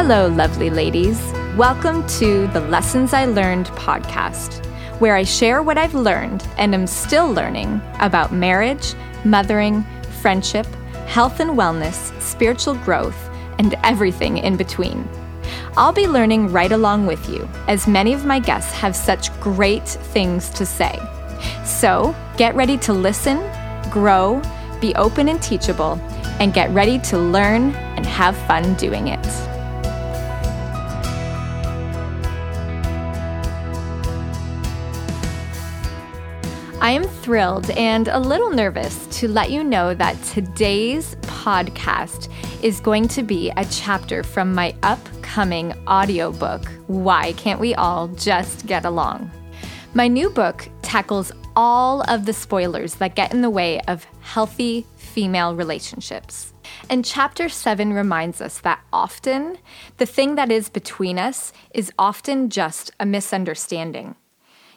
Hello, lovely ladies. Welcome to the Lessons I Learned podcast, where I share what I've learned and am still learning about marriage, mothering, friendship, health and wellness, spiritual growth, and everything in between. I'll be learning right along with you, as many of my guests have such great things to say. So get ready to listen, grow, be open and teachable, and get ready to learn and have fun doing it. I am thrilled and a little nervous to let you know that today's podcast is going to be a chapter from my upcoming audiobook, Why Can't We All Just Get Along? My new book tackles all of the spoilers that get in the way of healthy female relationships. And chapter 7 reminds us that often the thing that is between us is often just a misunderstanding.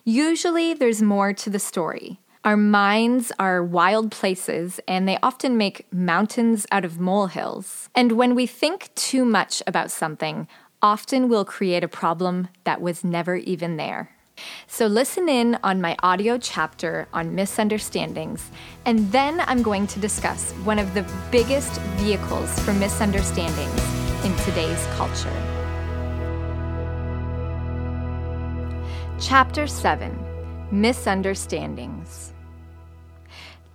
Usually, there's more to the story. Our minds are wild places, and they often make mountains out of molehills. And when we think too much about something, often we'll create a problem that was never even there. So, listen in on my audio chapter on misunderstandings, and then I'm going to discuss one of the biggest vehicles for misunderstandings in today's culture. Chapter 7 Misunderstandings.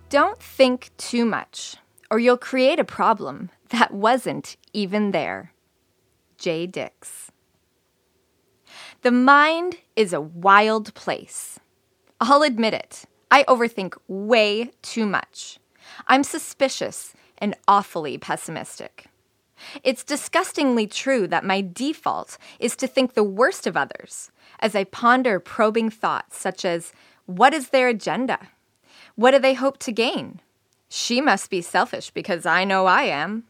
Don't think too much, or you'll create a problem that wasn't even there. J. Dix. The mind is a wild place. I'll admit it, I overthink way too much. I'm suspicious and awfully pessimistic. It's disgustingly true that my default is to think the worst of others as I ponder probing thoughts such as what is their agenda? What do they hope to gain? She must be selfish because I know I am.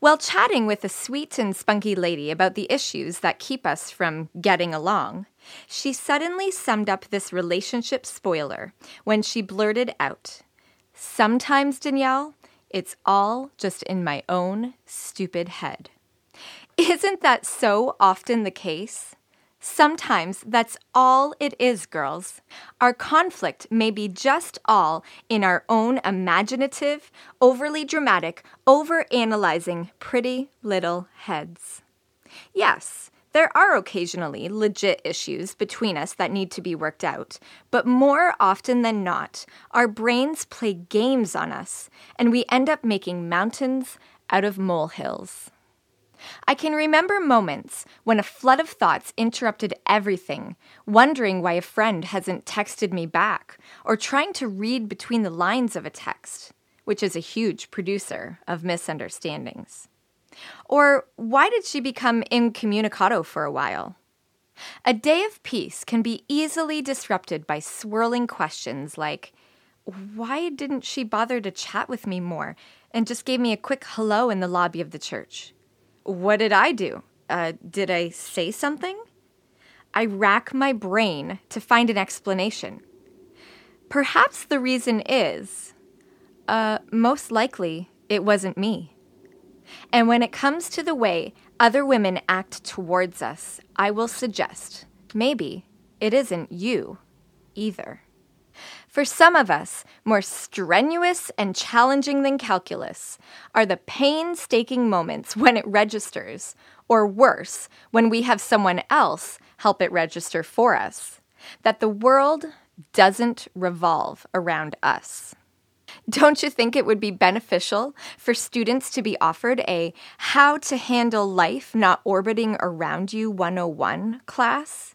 While chatting with a sweet and spunky lady about the issues that keep us from getting along, she suddenly summed up this relationship spoiler when she blurted out, Sometimes, Danielle, it's all just in my own stupid head. Isn't that so often the case? Sometimes that's all it is, girls. Our conflict may be just all in our own imaginative, overly dramatic, over analyzing pretty little heads. Yes, there are occasionally legit issues between us that need to be worked out, but more often than not, our brains play games on us, and we end up making mountains out of molehills. I can remember moments when a flood of thoughts interrupted everything, wondering why a friend hasn't texted me back, or trying to read between the lines of a text, which is a huge producer of misunderstandings. Or why did she become incommunicado for a while? A day of peace can be easily disrupted by swirling questions like, why didn't she bother to chat with me more and just gave me a quick hello in the lobby of the church? What did I do? Uh, did I say something? I rack my brain to find an explanation. Perhaps the reason is, uh, most likely, it wasn't me. And when it comes to the way other women act towards us, I will suggest maybe it isn't you either. For some of us, more strenuous and challenging than calculus are the painstaking moments when it registers, or worse, when we have someone else help it register for us, that the world doesn't revolve around us. Don't you think it would be beneficial for students to be offered a How to Handle Life Not Orbiting Around You 101 class?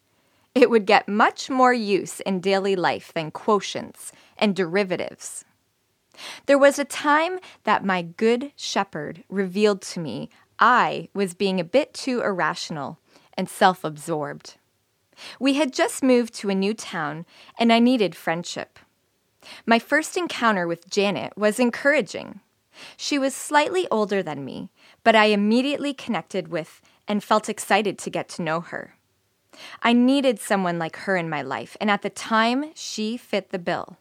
It would get much more use in daily life than quotients and derivatives. There was a time that my good shepherd revealed to me I was being a bit too irrational and self absorbed. We had just moved to a new town, and I needed friendship. My first encounter with Janet was encouraging. She was slightly older than me, but I immediately connected with and felt excited to get to know her. I needed someone like her in my life, and at the time, she fit the bill.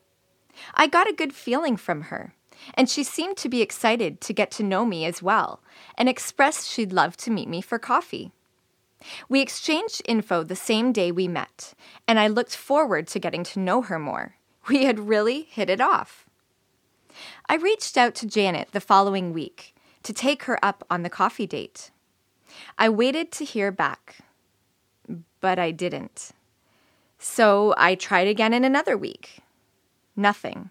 I got a good feeling from her. and she seemed to be excited to get to know me as well and expressed she'd love to meet me for coffee. We exchanged info the same day we met, and I looked forward to getting to know her more. We had really hit it off. I reached out to Janet the following week to take her up on the coffee date. I waited to hear back, but I didn't. So I tried again in another week. Nothing.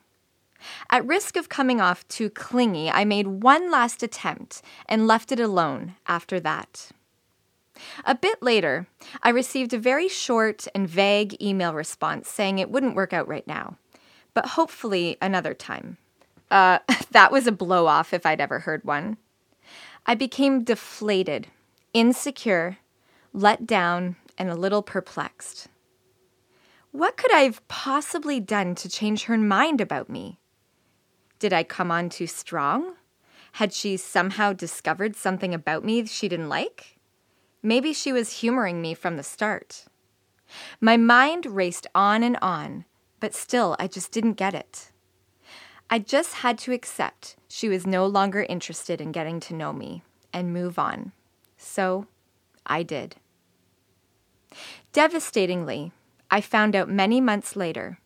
At risk of coming off too clingy, I made one last attempt and left it alone after that. A bit later, I received a very short and vague email response saying it wouldn't work out right now, but hopefully another time. Uh, that was a blow off if I'd ever heard one. I became deflated, insecure, let down, and a little perplexed. What could I have possibly done to change her mind about me? Did I come on too strong? Had she somehow discovered something about me she didn't like? Maybe she was humoring me from the start. My mind raced on and on, but still I just didn't get it. I just had to accept she was no longer interested in getting to know me and move on. So I did. Devastatingly, I found out many months later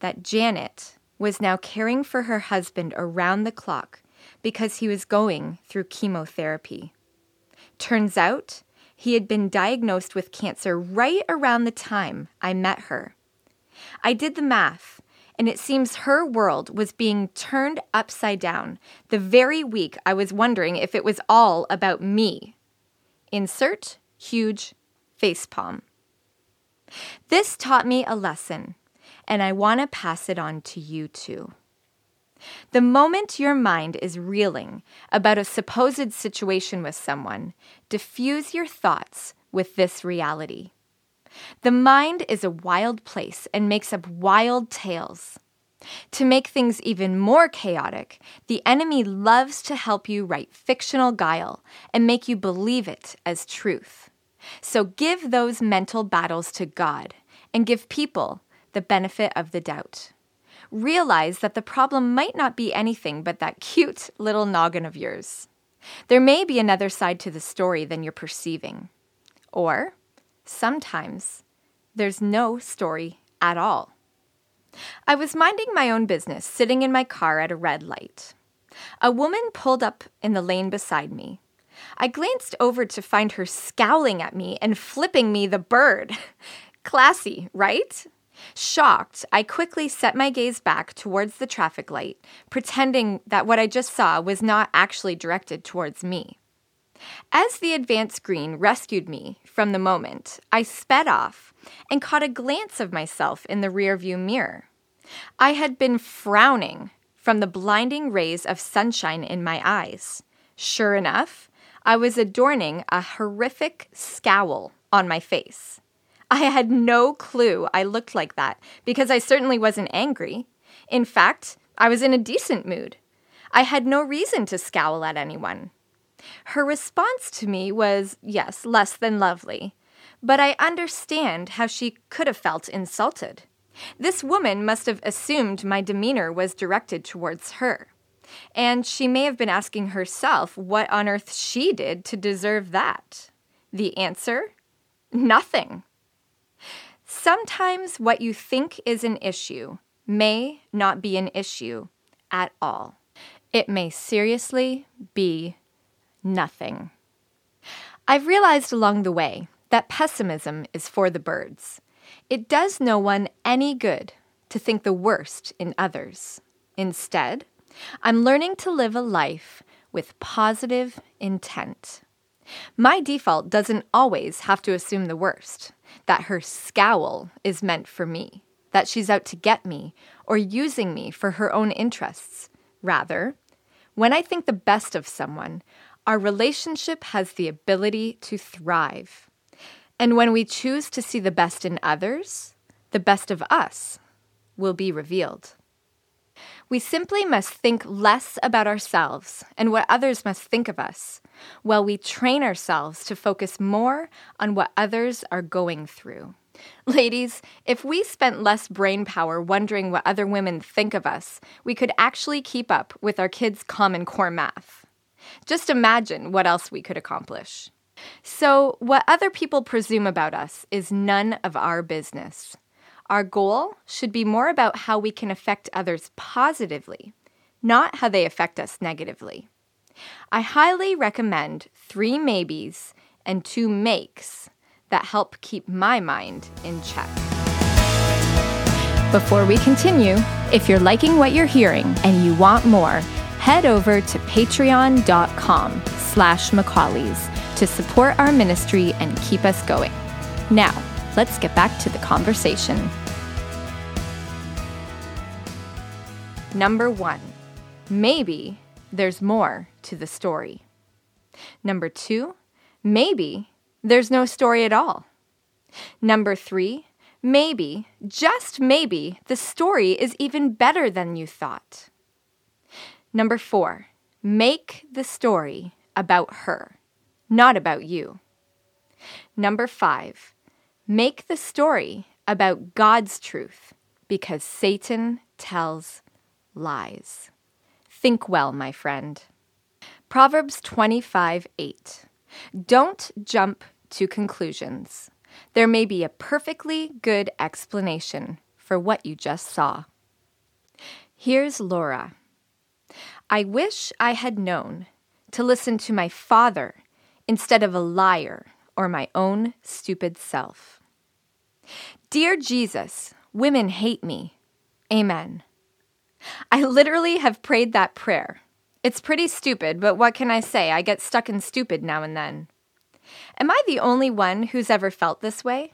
that Janet was now caring for her husband around the clock because he was going through chemotherapy. Turns out he had been diagnosed with cancer right around the time I met her. I did the math, and it seems her world was being turned upside down the very week I was wondering if it was all about me. Insert huge facepalm. This taught me a lesson and I want to pass it on to you too. The moment your mind is reeling about a supposed situation with someone, diffuse your thoughts with this reality. The mind is a wild place and makes up wild tales. To make things even more chaotic, the enemy loves to help you write fictional guile and make you believe it as truth. So give those mental battles to God and give people the benefit of the doubt. Realize that the problem might not be anything but that cute little noggin of yours. There may be another side to the story than you're perceiving. Or, sometimes, there's no story at all. I was minding my own business, sitting in my car at a red light. A woman pulled up in the lane beside me. I glanced over to find her scowling at me and flipping me the bird. Classy, right? Shocked, I quickly set my gaze back towards the traffic light, pretending that what I just saw was not actually directed towards me. As the advance green rescued me from the moment, I sped off and caught a glance of myself in the rearview mirror. I had been frowning from the blinding rays of sunshine in my eyes. Sure enough, I was adorning a horrific scowl on my face. I had no clue I looked like that because I certainly wasn't angry. In fact, I was in a decent mood. I had no reason to scowl at anyone. Her response to me was, yes, less than lovely, but I understand how she could have felt insulted. This woman must have assumed my demeanor was directed towards her. And she may have been asking herself what on earth she did to deserve that. The answer? Nothing. Sometimes what you think is an issue may not be an issue at all. It may seriously be nothing. I've realized along the way that pessimism is for the birds. It does no one any good to think the worst in others. Instead, I'm learning to live a life with positive intent. My default doesn't always have to assume the worst that her scowl is meant for me, that she's out to get me or using me for her own interests. Rather, when I think the best of someone, our relationship has the ability to thrive. And when we choose to see the best in others, the best of us will be revealed. We simply must think less about ourselves and what others must think of us, while we train ourselves to focus more on what others are going through. Ladies, if we spent less brain power wondering what other women think of us, we could actually keep up with our kids' Common Core math. Just imagine what else we could accomplish. So, what other people presume about us is none of our business. Our goal should be more about how we can affect others positively, not how they affect us negatively. I highly recommend three maybes and two makes that help keep my mind in check. Before we continue, if you're liking what you're hearing and you want more, head over to patreon.com slash Macaulays to support our ministry and keep us going. Now, let's get back to the conversation. Number one, maybe there's more to the story. Number two, maybe there's no story at all. Number three, maybe, just maybe, the story is even better than you thought. Number four, make the story about her not about you. Number five, make the story about God's truth because Satan tells lies. Think well, my friend. Proverbs 25 8. Don't jump to conclusions. There may be a perfectly good explanation for what you just saw. Here's Laura. I wish I had known to listen to my father instead of a liar or my own stupid self. Dear Jesus, women hate me. Amen. I literally have prayed that prayer. It's pretty stupid, but what can I say? I get stuck in stupid now and then. Am I the only one who's ever felt this way?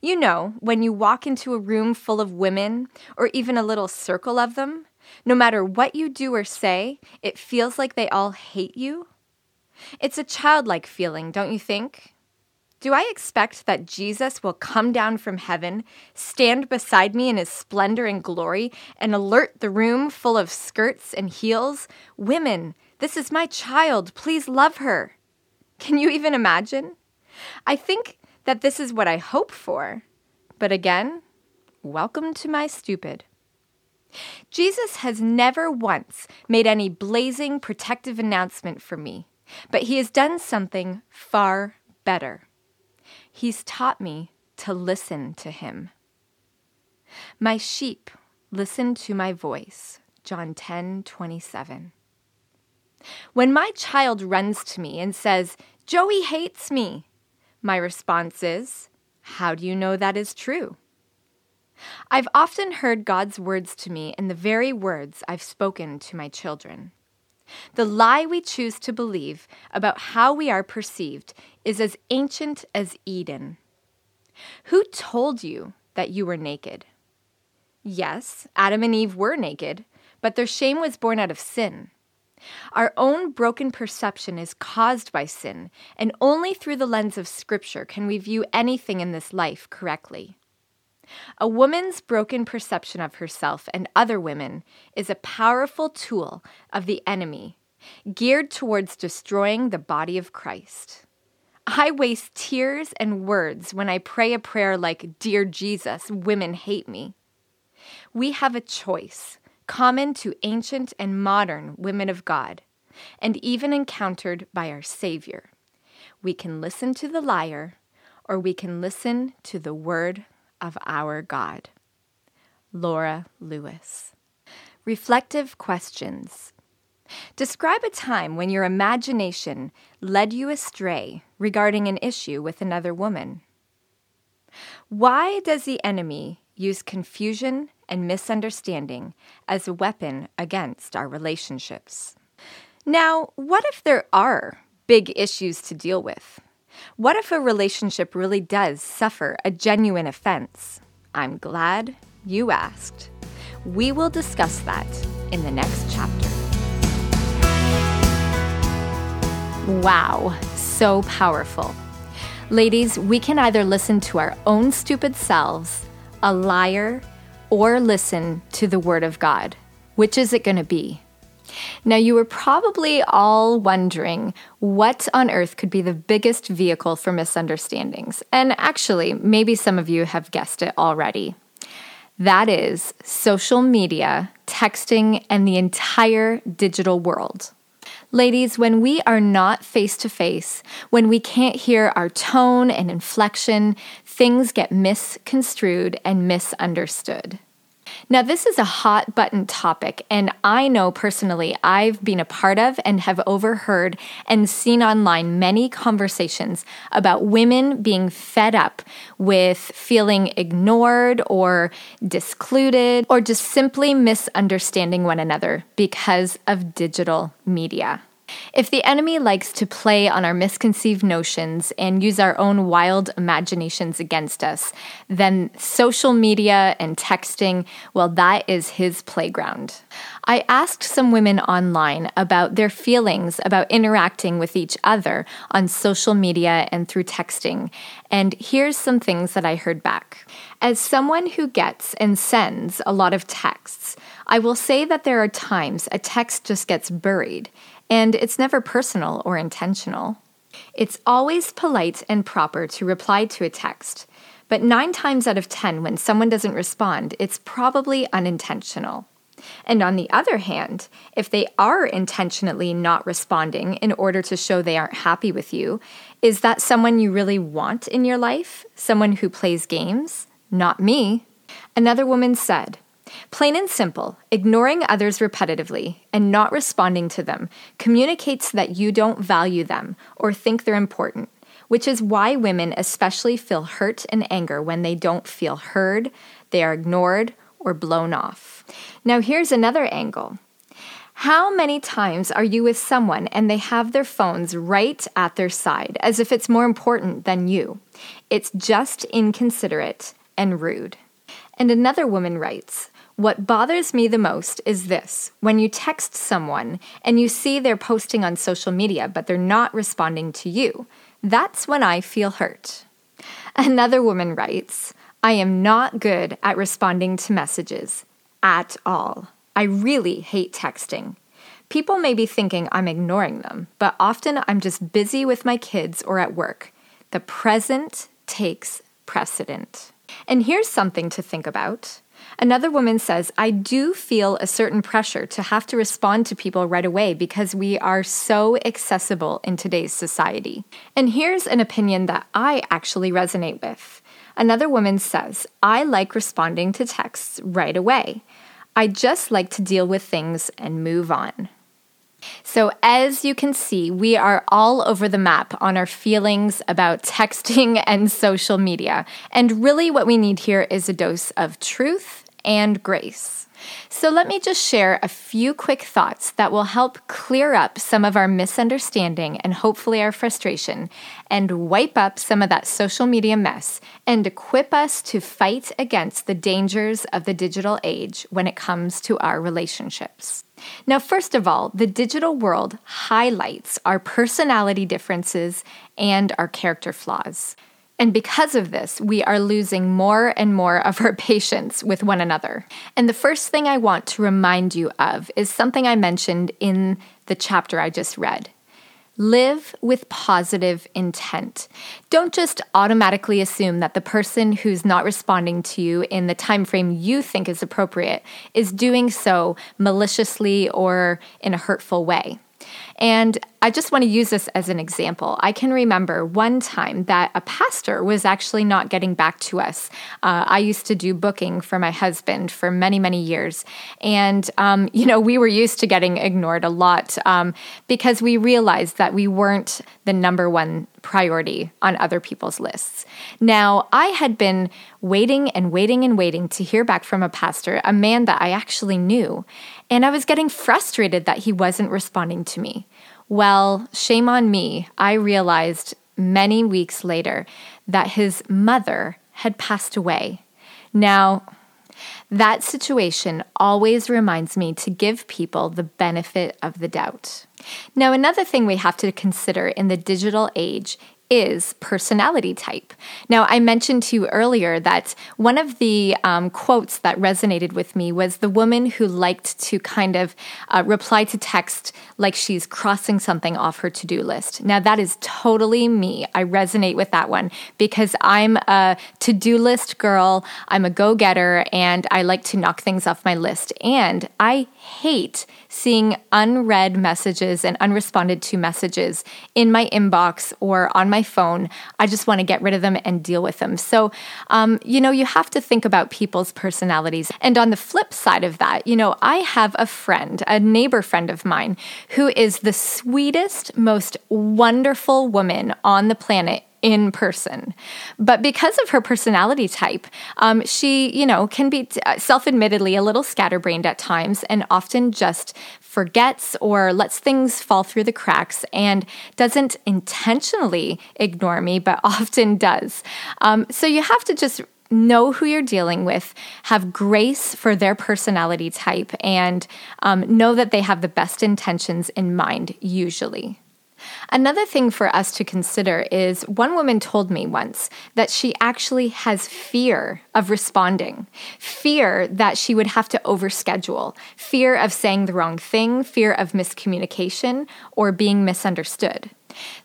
You know, when you walk into a room full of women, or even a little circle of them, no matter what you do or say, it feels like they all hate you. It's a childlike feeling, don't you think? Do I expect that Jesus will come down from heaven, stand beside me in his splendor and glory, and alert the room full of skirts and heels? Women, this is my child. Please love her. Can you even imagine? I think that this is what I hope for. But again, welcome to my stupid. Jesus has never once made any blazing protective announcement for me. But he has done something far better. He's taught me to listen to him. My sheep listen to my voice. John 10 27. When my child runs to me and says, Joey hates me, my response is, How do you know that is true? I've often heard God's words to me in the very words I've spoken to my children. The lie we choose to believe about how we are perceived is as ancient as Eden. Who told you that you were naked? Yes, Adam and Eve were naked, but their shame was born out of sin. Our own broken perception is caused by sin, and only through the lens of Scripture can we view anything in this life correctly. A woman's broken perception of herself and other women is a powerful tool of the enemy, geared towards destroying the body of Christ. I waste tears and words when I pray a prayer like, Dear Jesus, women hate me. We have a choice, common to ancient and modern women of God, and even encountered by our Savior. We can listen to the liar, or we can listen to the word of our God. Laura Lewis. Reflective questions. Describe a time when your imagination led you astray regarding an issue with another woman. Why does the enemy use confusion and misunderstanding as a weapon against our relationships? Now, what if there are big issues to deal with? What if a relationship really does suffer a genuine offense? I'm glad you asked. We will discuss that in the next chapter. Wow, so powerful. Ladies, we can either listen to our own stupid selves, a liar, or listen to the Word of God. Which is it going to be? Now, you were probably all wondering what on earth could be the biggest vehicle for misunderstandings. And actually, maybe some of you have guessed it already. That is social media, texting, and the entire digital world. Ladies, when we are not face to face, when we can't hear our tone and inflection, things get misconstrued and misunderstood. Now, this is a hot button topic, and I know personally I've been a part of and have overheard and seen online many conversations about women being fed up with feeling ignored or discluded or just simply misunderstanding one another because of digital media. If the enemy likes to play on our misconceived notions and use our own wild imaginations against us, then social media and texting, well, that is his playground. I asked some women online about their feelings about interacting with each other on social media and through texting, and here's some things that I heard back. As someone who gets and sends a lot of texts, I will say that there are times a text just gets buried and it's never personal or intentional. It's always polite and proper to reply to a text, but nine times out of ten, when someone doesn't respond, it's probably unintentional. And on the other hand, if they are intentionally not responding in order to show they aren't happy with you, is that someone you really want in your life? Someone who plays games? Not me. Another woman said, Plain and simple, ignoring others repetitively and not responding to them communicates that you don't value them or think they're important, which is why women especially feel hurt and anger when they don't feel heard, they are ignored, or blown off. Now, here's another angle. How many times are you with someone and they have their phones right at their side as if it's more important than you? It's just inconsiderate and rude. And another woman writes, what bothers me the most is this when you text someone and you see they're posting on social media, but they're not responding to you, that's when I feel hurt. Another woman writes, I am not good at responding to messages at all. I really hate texting. People may be thinking I'm ignoring them, but often I'm just busy with my kids or at work. The present takes precedent. And here's something to think about. Another woman says, I do feel a certain pressure to have to respond to people right away because we are so accessible in today's society. And here's an opinion that I actually resonate with. Another woman says, I like responding to texts right away. I just like to deal with things and move on. So, as you can see, we are all over the map on our feelings about texting and social media. And really, what we need here is a dose of truth and grace. So, let me just share a few quick thoughts that will help clear up some of our misunderstanding and hopefully our frustration, and wipe up some of that social media mess and equip us to fight against the dangers of the digital age when it comes to our relationships. Now, first of all, the digital world highlights our personality differences and our character flaws. And because of this, we are losing more and more of our patience with one another. And the first thing I want to remind you of is something I mentioned in the chapter I just read. Live with positive intent. Don't just automatically assume that the person who's not responding to you in the time frame you think is appropriate is doing so maliciously or in a hurtful way. And I just want to use this as an example. I can remember one time that a pastor was actually not getting back to us. Uh, I used to do booking for my husband for many, many years. And, um, you know, we were used to getting ignored a lot um, because we realized that we weren't the number one priority on other people's lists. Now, I had been waiting and waiting and waiting to hear back from a pastor, a man that I actually knew. And I was getting frustrated that he wasn't responding to me. Well, shame on me. I realized many weeks later that his mother had passed away. Now, that situation always reminds me to give people the benefit of the doubt. Now, another thing we have to consider in the digital age is personality type. Now, I mentioned to you earlier that one of the um, quotes that resonated with me was the woman who liked to kind of uh, reply to text like she's crossing something off her to do list. Now, that is totally me. I resonate with that one because I'm a to do list girl, I'm a go getter, and I like to knock things off my list. And I hate seeing unread messages and unresponded to messages in my inbox or on my phone. I just want to get rid of them and deal with them. So, um, you know, you have to think about people's personalities. And on the flip side of that, you know, I have a friend, a neighbor friend of mine, who is the sweetest, most wonderful woman on the planet in person. But because of her personality type, um, she, you know, can be uh, self admittedly a little scatterbrained at times and often just forgets or lets things fall through the cracks and doesn't intentionally ignore me, but often does. Um, so you have to just know who you're dealing with, have grace for their personality type, and um, know that they have the best intentions in mind, usually. Another thing for us to consider is one woman told me once that she actually has fear of responding, fear that she would have to overschedule, fear of saying the wrong thing, fear of miscommunication, or being misunderstood.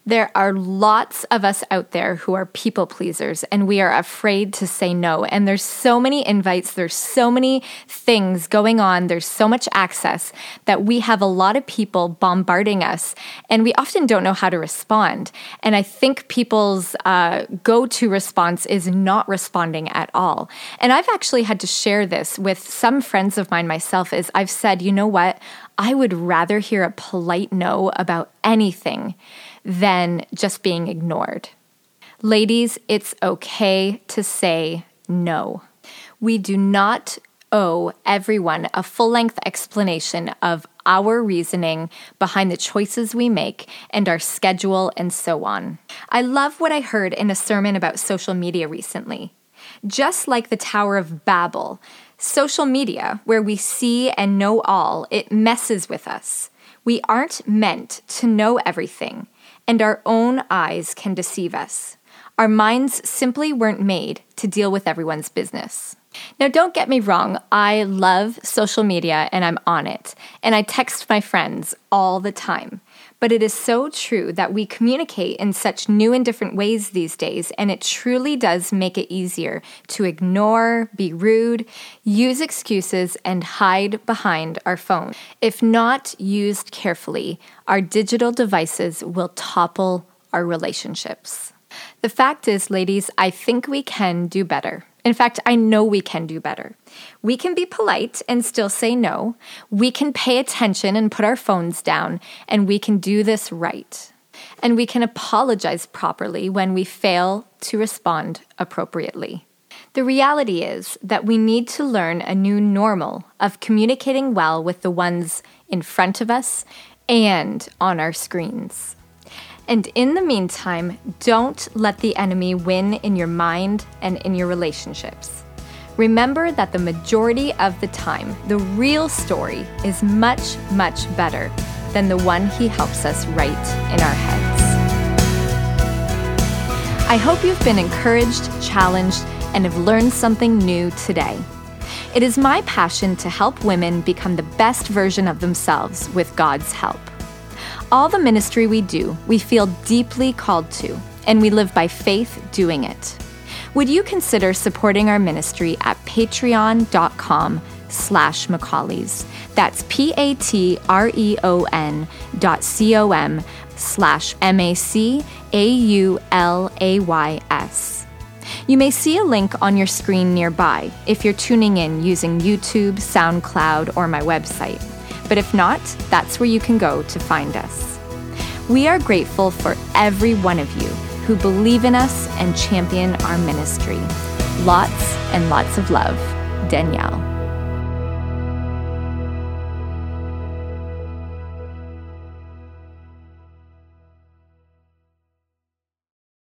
There are lots of us out there who are people pleasers and we are afraid to say no. And there's so many invites, there's so many things going on, there's so much access that we have a lot of people bombarding us and we often don't know how to respond. And I think people's uh, go to response is not responding at all. And I've actually had to share this with some friends of mine myself, is I've said, you know what? I would rather hear a polite no about anything than just being ignored. Ladies, it's okay to say no. We do not owe everyone a full length explanation of our reasoning behind the choices we make and our schedule and so on. I love what I heard in a sermon about social media recently. Just like the Tower of Babel, social media, where we see and know all, it messes with us. We aren't meant to know everything and our own eyes can deceive us. Our minds simply weren't made to deal with everyone's business. Now, don't get me wrong, I love social media and I'm on it, and I text my friends all the time. But it is so true that we communicate in such new and different ways these days, and it truly does make it easier to ignore, be rude, use excuses, and hide behind our phone. If not used carefully, our digital devices will topple our relationships. The fact is, ladies, I think we can do better. In fact, I know we can do better. We can be polite and still say no. We can pay attention and put our phones down, and we can do this right. And we can apologize properly when we fail to respond appropriately. The reality is that we need to learn a new normal of communicating well with the ones in front of us and on our screens. And in the meantime, don't let the enemy win in your mind and in your relationships. Remember that the majority of the time, the real story is much, much better than the one he helps us write in our heads. I hope you've been encouraged, challenged, and have learned something new today. It is my passion to help women become the best version of themselves with God's help. All the ministry we do, we feel deeply called to, and we live by faith doing it. Would you consider supporting our ministry at patreon.com slash Macaulays? That's P-A-T-R-E-O-N dot C-O-M slash M-A-C-A-U-L-A-Y-S. You may see a link on your screen nearby if you're tuning in using YouTube, SoundCloud, or my website. But if not, that's where you can go to find us. We are grateful for every one of you who believe in us and champion our ministry. Lots and lots of love, Danielle.